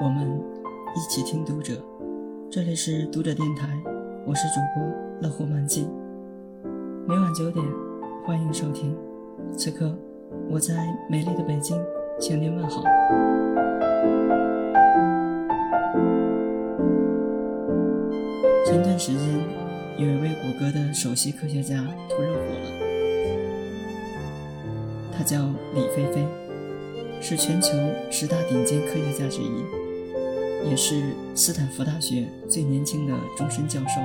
我们一起听读者，这里是读者电台，我是主播乐活漫记。每晚九点，欢迎收听。此刻，我在美丽的北京向您问好。前段时间，有一位谷歌的首席科学家突然火了，他叫李飞飞，是全球十大顶尖科学家之一，也是斯坦福大学最年轻的终身教授，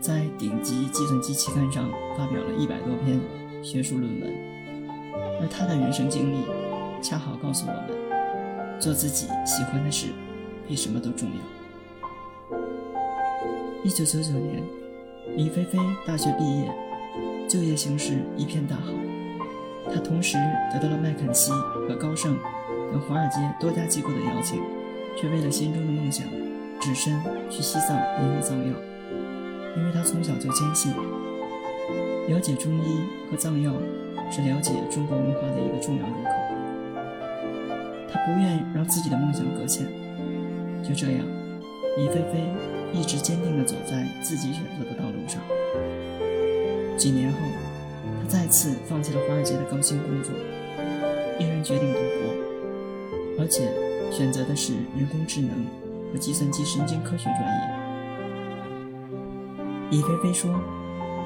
在顶级计算机期刊上发表了一百多篇学术论文，而他的人生经历恰好告诉我们，做自己喜欢的事比什么都重要。一九九九年，李飞飞大学毕业，就业形势一片大好。他同时得到了麦肯锡和高盛等华尔街多家机构的邀请，却为了心中的梦想，只身去西藏研究藏药。因为他从小就坚信，了解中医和藏药是了解中国文化的一个重要入口。他不愿让自己的梦想搁浅。就这样，李飞飞。一直坚定地走在自己选择的道路上。几年后，他再次放弃了华尔街的高薪工作，毅然决定读博，而且选择的是人工智能和计算机神经科学专业。李菲菲说：“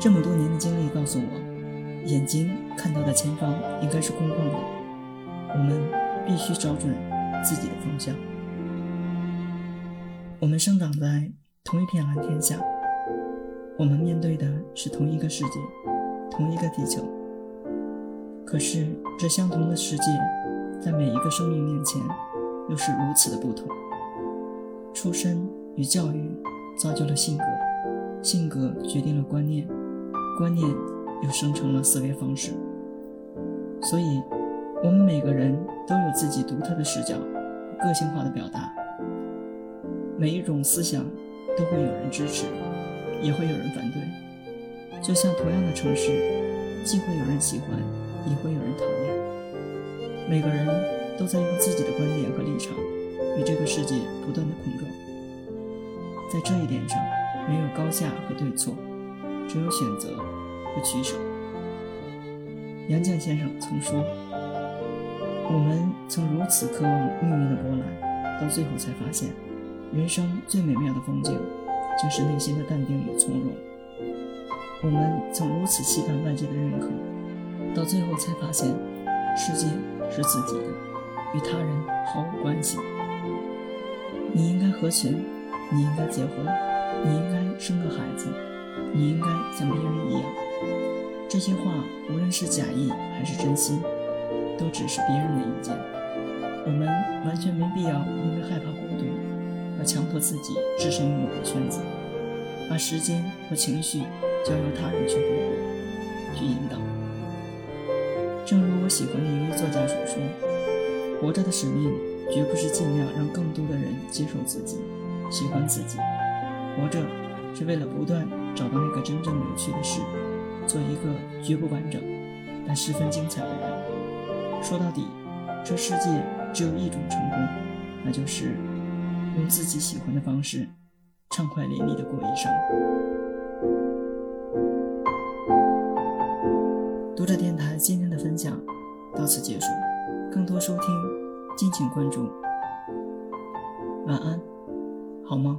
这么多年的经历告诉我，眼睛看到的前方应该是空旷的，我们必须找准自己的方向。我们生长在……”同一片蓝天下，我们面对的是同一个世界，同一个地球。可是，这相同的世界，在每一个生命面前，又是如此的不同。出身与教育造就了性格，性格决定了观念，观念又生成了思维方式。所以，我们每个人都有自己独特的视角个性化的表达。每一种思想。都会有人支持，也会有人反对。就像同样的城市，既会有人喜欢，也会有人讨厌。每个人都在用自己的观点和立场，与这个世界不断的碰撞。在这一点上，没有高下和对错，只有选择和取舍。杨绛先生曾说：“我们曾如此渴望命运的波澜，到最后才发现。”人生最美妙的风景，就是内心的淡定与从容。我们曾如此期盼外界的认可，到最后才发现，世界是自己的，与他人毫无关系。你应该合群，你应该结婚，你应该生个孩子，你应该像别人一样。这些话，无论是假意还是真心，都只是别人的意见。我们完全没必要因为害怕孤独。而强迫自己置身于某个圈子，把时间和情绪交由他人去挥霍、去引导。正如我喜欢的一位作家所说：“活着的使命绝不是尽量让更多的人接受自己、喜欢自己，活着是为了不断找到那个真正有趣的事，做一个绝不完整但十分精彩的人。说到底，这世界只有一种成功，那就是。”用自己喜欢的方式，畅快淋漓的过一生。读者电台今天的分享到此结束，更多收听，敬请关注。晚安，好吗？